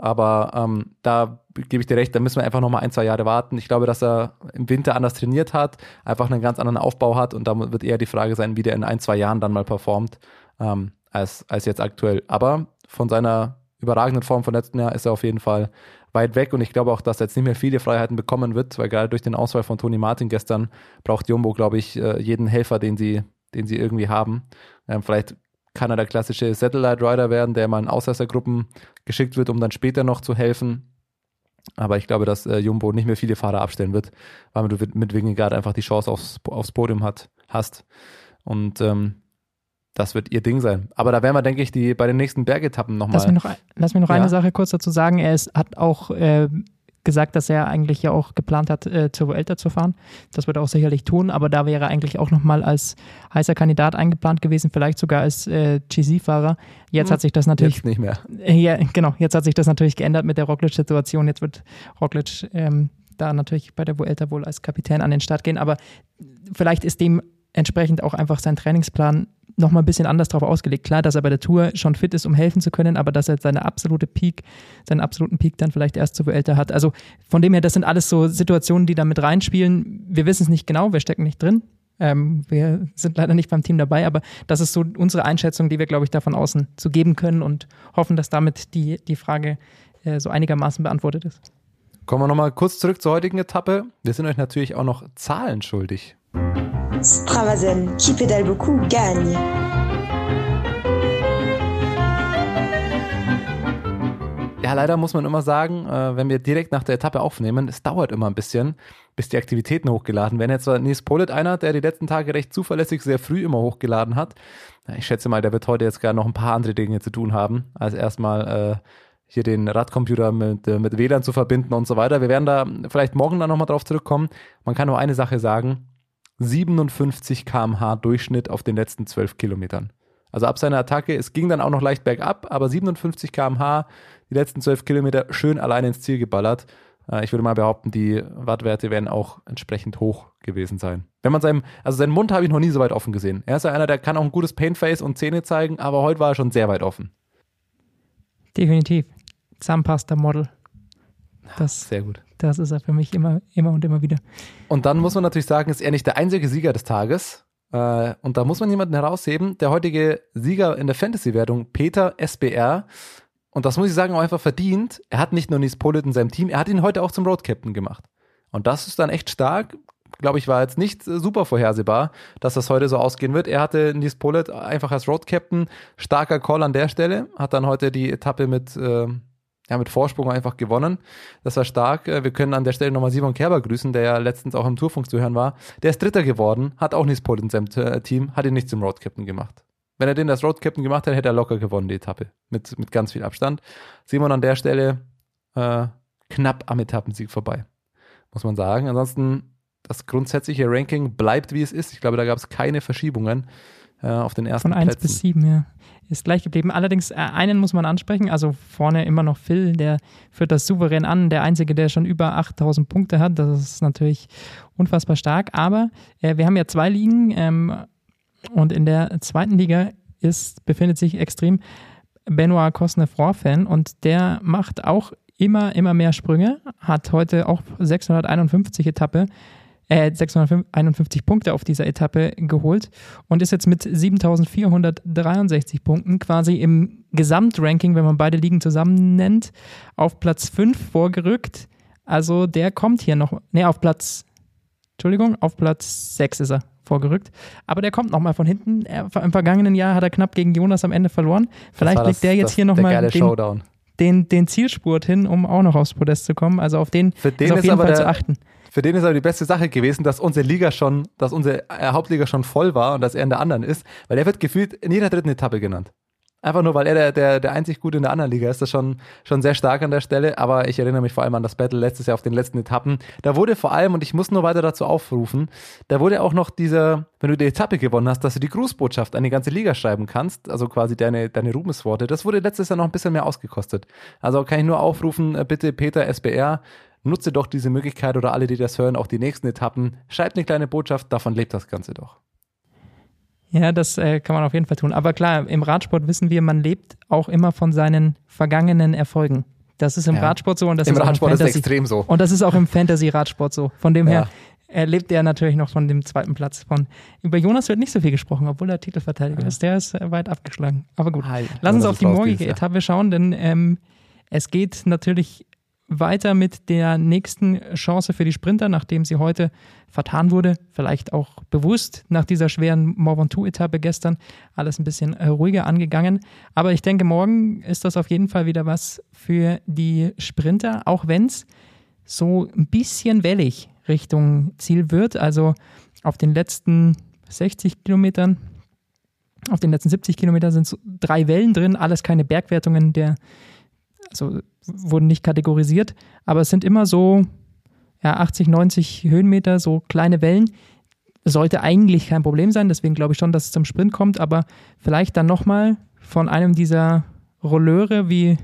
Aber ähm, da gebe ich dir recht, da müssen wir einfach noch mal ein, zwei Jahre warten. Ich glaube, dass er im Winter anders trainiert hat, einfach einen ganz anderen Aufbau hat und da wird eher die Frage sein, wie der in ein, zwei Jahren dann mal performt, ähm, als, als jetzt aktuell. Aber von seiner überragenden Form von letzten Jahr ist er auf jeden Fall weit weg und ich glaube auch, dass er jetzt nicht mehr viele Freiheiten bekommen wird, weil gerade durch den Ausfall von Toni Martin gestern braucht Jumbo, glaube ich, äh, jeden Helfer, den sie, den sie irgendwie haben. Ähm, vielleicht kann er der klassische Satellite Rider werden, der mal in Ausreißergruppen geschickt wird, um dann später noch zu helfen. Aber ich glaube, dass äh, Jumbo nicht mehr viele Fahrer abstellen wird, weil du mit Wingegaard einfach die Chance aufs, aufs Podium hat, hast. Und ähm, das wird ihr Ding sein. Aber da werden wir, denke ich, die bei den nächsten Bergetappen nochmal. Lass, mir noch, lass mir noch ja. eine Sache kurz dazu sagen. Er ist, hat auch äh, gesagt, dass er eigentlich ja auch geplant hat, äh, zur Vuelta zu fahren. Das wird er auch sicherlich tun, aber da wäre er eigentlich auch nochmal als heißer Kandidat eingeplant gewesen, vielleicht sogar als äh, GC-Fahrer. Jetzt hm. hat sich das natürlich. Jetzt nicht mehr. Äh, ja, genau, jetzt hat sich das natürlich geändert mit der Roglic-Situation. Jetzt wird Roglic ähm, da natürlich bei der Vuelta wohl als Kapitän an den Start gehen, aber vielleicht ist dementsprechend auch einfach sein Trainingsplan nochmal ein bisschen anders drauf ausgelegt. Klar, dass er bei der Tour schon fit ist, um helfen zu können, aber dass er seine absolute Peak, seinen absoluten Peak dann vielleicht erst zu älter hat. Also von dem her, das sind alles so Situationen, die da mit reinspielen. Wir wissen es nicht genau, wir stecken nicht drin. Ähm, wir sind leider nicht beim Team dabei, aber das ist so unsere Einschätzung, die wir, glaube ich, da von außen zu geben können und hoffen, dass damit die, die Frage äh, so einigermaßen beantwortet ist. Kommen wir nochmal kurz zurück zur heutigen Etappe. Wir sind euch natürlich auch noch Zahlen schuldig. Stravazen, qui pédale beaucoup, gagne. Ja, leider muss man immer sagen, äh, wenn wir direkt nach der Etappe aufnehmen, es dauert immer ein bisschen, bis die Aktivitäten hochgeladen werden. Jetzt war Nils Polit einer, der die letzten Tage recht zuverlässig sehr früh immer hochgeladen hat. Ich schätze mal, der wird heute jetzt gar noch ein paar andere Dinge zu tun haben, als erstmal äh, hier den Radcomputer mit, äh, mit WLAN zu verbinden und so weiter. Wir werden da vielleicht morgen dann nochmal drauf zurückkommen. Man kann nur eine Sache sagen, 57 km/h Durchschnitt auf den letzten 12 Kilometern. Also ab seiner Attacke, es ging dann auch noch leicht bergab, aber 57 km/h, die letzten 12 Kilometer schön allein ins Ziel geballert. Äh, ich würde mal behaupten, die Wattwerte werden auch entsprechend hoch gewesen sein. Wenn man seinem, also seinen Mund habe ich noch nie so weit offen gesehen. Er ist ja einer, der kann auch ein gutes Painface und Zähne zeigen, aber heute war er schon sehr weit offen. Definitiv. Zahnpasta-Model. Das, sehr gut. Das ist er für mich immer, immer und immer wieder. Und dann muss man natürlich sagen, ist er nicht der einzige Sieger des Tages. Äh, und da muss man jemanden herausheben. Der heutige Sieger in der Fantasy-Wertung, Peter SBR. Und das muss ich sagen, auch einfach verdient. Er hat nicht nur Nies Pollitt in seinem Team, er hat ihn heute auch zum Road Captain gemacht. Und das ist dann echt stark. Glaube ich, war jetzt nicht super vorhersehbar, dass das heute so ausgehen wird. Er hatte Nies Pollitt einfach als Road Captain. Starker Call an der Stelle. Hat dann heute die Etappe mit, äh, ja, mit Vorsprung einfach gewonnen. Das war stark. Äh, wir können an der Stelle nochmal Simon Kerber grüßen, der ja letztens auch im Tourfunk zu hören war. Der ist Dritter geworden, hat auch Nies Pollitt in seinem Team, hat ihn nicht zum Road Captain gemacht. Wenn er den als Road Captain gemacht hätte, hätte er locker gewonnen, die Etappe. Mit, mit ganz viel Abstand. Simon an der Stelle äh, knapp am Etappensieg vorbei. Muss man sagen. Ansonsten, das grundsätzliche Ranking bleibt wie es ist. Ich glaube, da gab es keine Verschiebungen äh, auf den ersten Von 1 Plätzen. bis 7, ja. Ist gleich geblieben. Allerdings, äh, einen muss man ansprechen. Also vorne immer noch Phil, der führt das souverän an. Der Einzige, der schon über 8000 Punkte hat. Das ist natürlich unfassbar stark. Aber äh, wir haben ja zwei Ligen. Ähm, und in der zweiten Liga ist, befindet sich extrem Benoit Cosnefroy-Fan und der macht auch immer, immer mehr Sprünge, hat heute auch 651 Etappe, äh, 651 Punkte auf dieser Etappe geholt und ist jetzt mit 7463 Punkten quasi im Gesamtranking, wenn man beide Ligen zusammen nennt, auf Platz 5 vorgerückt. Also der kommt hier noch, ne, auf Platz, Entschuldigung, auf Platz 6 ist er vorgerückt. Aber der kommt nochmal von hinten. Er, Im vergangenen Jahr hat er knapp gegen Jonas am Ende verloren. Vielleicht Das war legt der jetzt das, hier nochmal den, Showdown. den, den Zielspurt hin, um auch noch aufs Podest zu kommen. Also auf den Für den ist auf jeden Fall der- zu achten. Für den ist aber die beste Sache gewesen, dass unsere Liga schon, dass unsere äh, Hauptliga schon voll war und dass er in der anderen ist, weil er wird gefühlt in jeder dritten Etappe genannt. Einfach nur, weil er der, der, der einzig Gute in der anderen Liga ist, das ist schon, schon sehr stark an der Stelle. Aber ich erinnere mich vor allem an das Battle letztes Jahr auf den letzten Etappen. Da wurde vor allem, und ich muss nur weiter dazu aufrufen, da wurde auch noch dieser, wenn du die Etappe gewonnen hast, dass du die Grußbotschaft an die ganze Liga schreiben kannst, also quasi deine, deine Ruhmesworte. Das wurde letztes Jahr noch ein bisschen mehr ausgekostet. Also kann ich nur aufrufen, äh, bitte Peter SBR, nutze doch diese Möglichkeit oder alle, die das hören, auch die nächsten Etappen. Schreibt eine kleine Botschaft, davon lebt das Ganze doch. Ja, das äh, kann man auf jeden Fall tun. Aber klar, im Radsport wissen wir, man lebt auch immer von seinen vergangenen Erfolgen. Das ist im Ja. Radsport so und das Im ist auch Radsport im ist es Fantasy. extrem so. Und das ist auch im Fantasy-Radsport so. Von dem Ja. her er lebt er natürlich noch von dem zweiten Platz. Von, über Jonas wird nicht so viel gesprochen, obwohl er Titelverteidiger ist. Der ist äh, weit abgeschlagen. Aber gut. Hi. Lass uns auf ist die morgige. Etappe schauen, denn ähm, es geht natürlich weiter mit der nächsten Chance für die Sprinter, nachdem sie heute vertan wurde. Vielleicht auch bewusst nach dieser schweren Mont Ventoux-Etappe gestern. Alles ein bisschen äh, ruhiger angegangen. Aber ich denke, morgen ist das auf jeden Fall wieder was für die Sprinter, auch wenn es so ein bisschen wellig Richtung Ziel wird. Also auf den letzten 60 Kilometern, auf den letzten 70 Kilometern sind so drei Wellen drin, alles keine Bergwertungen, der also wurden nicht kategorisiert, aber es sind immer so ja, 80, 90 Höhenmeter, so kleine Wellen. Sollte eigentlich kein Problem sein, deswegen glaube ich schon, dass es zum Sprint kommt, aber vielleicht dann nochmal von einem dieser Rolleure wie,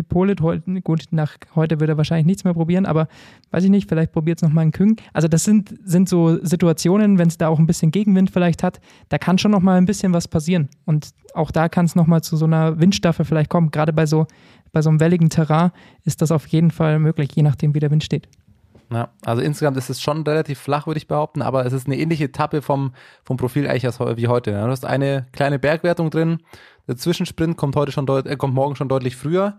wie Polit, heute, gut, nach heute wird er wahrscheinlich nichts mehr probieren, aber weiß ich nicht, vielleicht probiert es nochmal ein Küng. Also das sind, sind so Situationen, wenn es da auch ein bisschen Gegenwind vielleicht hat, da kann schon nochmal ein bisschen was passieren. Und auch da kann es nochmal zu so einer Windstaffel vielleicht kommen. Gerade bei so, bei so einem welligen Terrain ist das auf jeden Fall möglich, je nachdem, wie der Wind steht. Ja, also insgesamt ist es schon relativ flach, würde ich behaupten, aber es ist eine ähnliche Etappe vom, vom Profil eigentlich wie heute. Ne? Du hast eine kleine Bergwertung drin. Der Zwischensprint kommt heute schon äh, kommt morgen schon deutlich früher.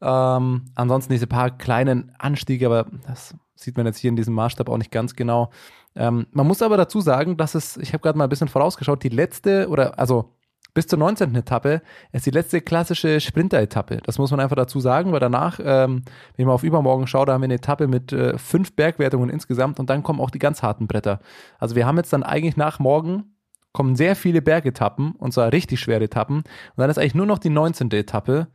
Ähm, ansonsten diese paar kleinen Anstiege, aber das sieht man jetzt hier in diesem Maßstab auch nicht ganz genau. Ähm, man muss aber dazu sagen, dass es, ich habe gerade mal ein bisschen vorausgeschaut, die letzte oder also bis zur 19. Etappe ist die letzte klassische Sprinter-Etappe. Das muss man einfach dazu sagen, weil danach, ähm, wenn mal auf übermorgen schaue, da haben wir eine Etappe mit äh, fünf Bergwertungen insgesamt und dann kommen auch die ganz harten Bretter. Also wir haben jetzt dann eigentlich nach morgen kommen sehr viele Bergetappen und zwar richtig schwere Etappen und dann ist eigentlich nur noch die 19. Etappe,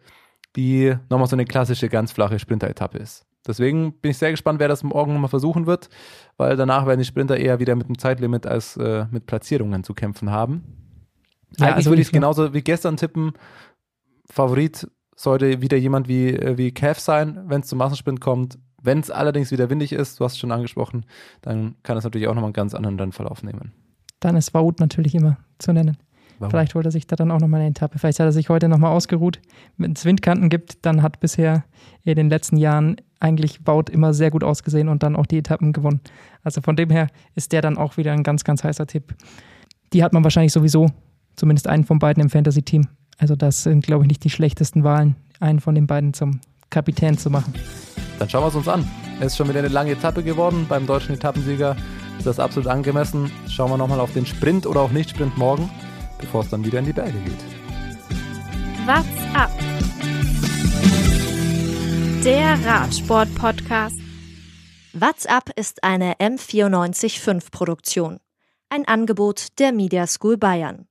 die nochmal so eine klassische ganz flache Sprinter-Etappe ist. Deswegen bin ich sehr gespannt, wer das morgen nochmal versuchen wird, weil danach werden die Sprinter eher wieder mit dem Zeitlimit als äh, mit Platzierungen zu kämpfen haben. Ja, Eigentlich also würde ich es genauso wie gestern tippen. Favorit sollte wieder jemand wie, äh, wie Cav sein, wenn es zum Massensprint kommt. Wenn es allerdings wieder windig ist, du hast es schon angesprochen, dann kann es natürlich auch nochmal einen ganz anderen Rennverlauf nehmen. Dann ist Wout natürlich immer zu nennen. Warum? Vielleicht holt er sich da dann auch nochmal eine Etappe. Vielleicht hat er sich heute nochmal ausgeruht. Wenn es Windkanten gibt, dann hat bisher in den letzten Jahren eigentlich Baut immer sehr gut ausgesehen und dann auch die Etappen gewonnen. Also von dem her ist der dann auch wieder ein ganz, ganz heißer Tipp. Die hat man wahrscheinlich sowieso, zumindest einen von beiden im Fantasy-Team. Also das sind, glaube ich, nicht die schlechtesten Wahlen, einen von den beiden zum Kapitän zu machen. Dann schauen wir es uns an. Es ist schon wieder eine lange Etappe geworden beim deutschen Etappensieger. Ist das absolut angemessen. Schauen wir nochmal auf den Sprint oder auch Nicht-Sprint morgen, bevor es dann wieder in die Berge geht. What's up? Der Radsport-Podcast. What's up ist eine M945-Produktion. Ein Angebot der Media School Bayern.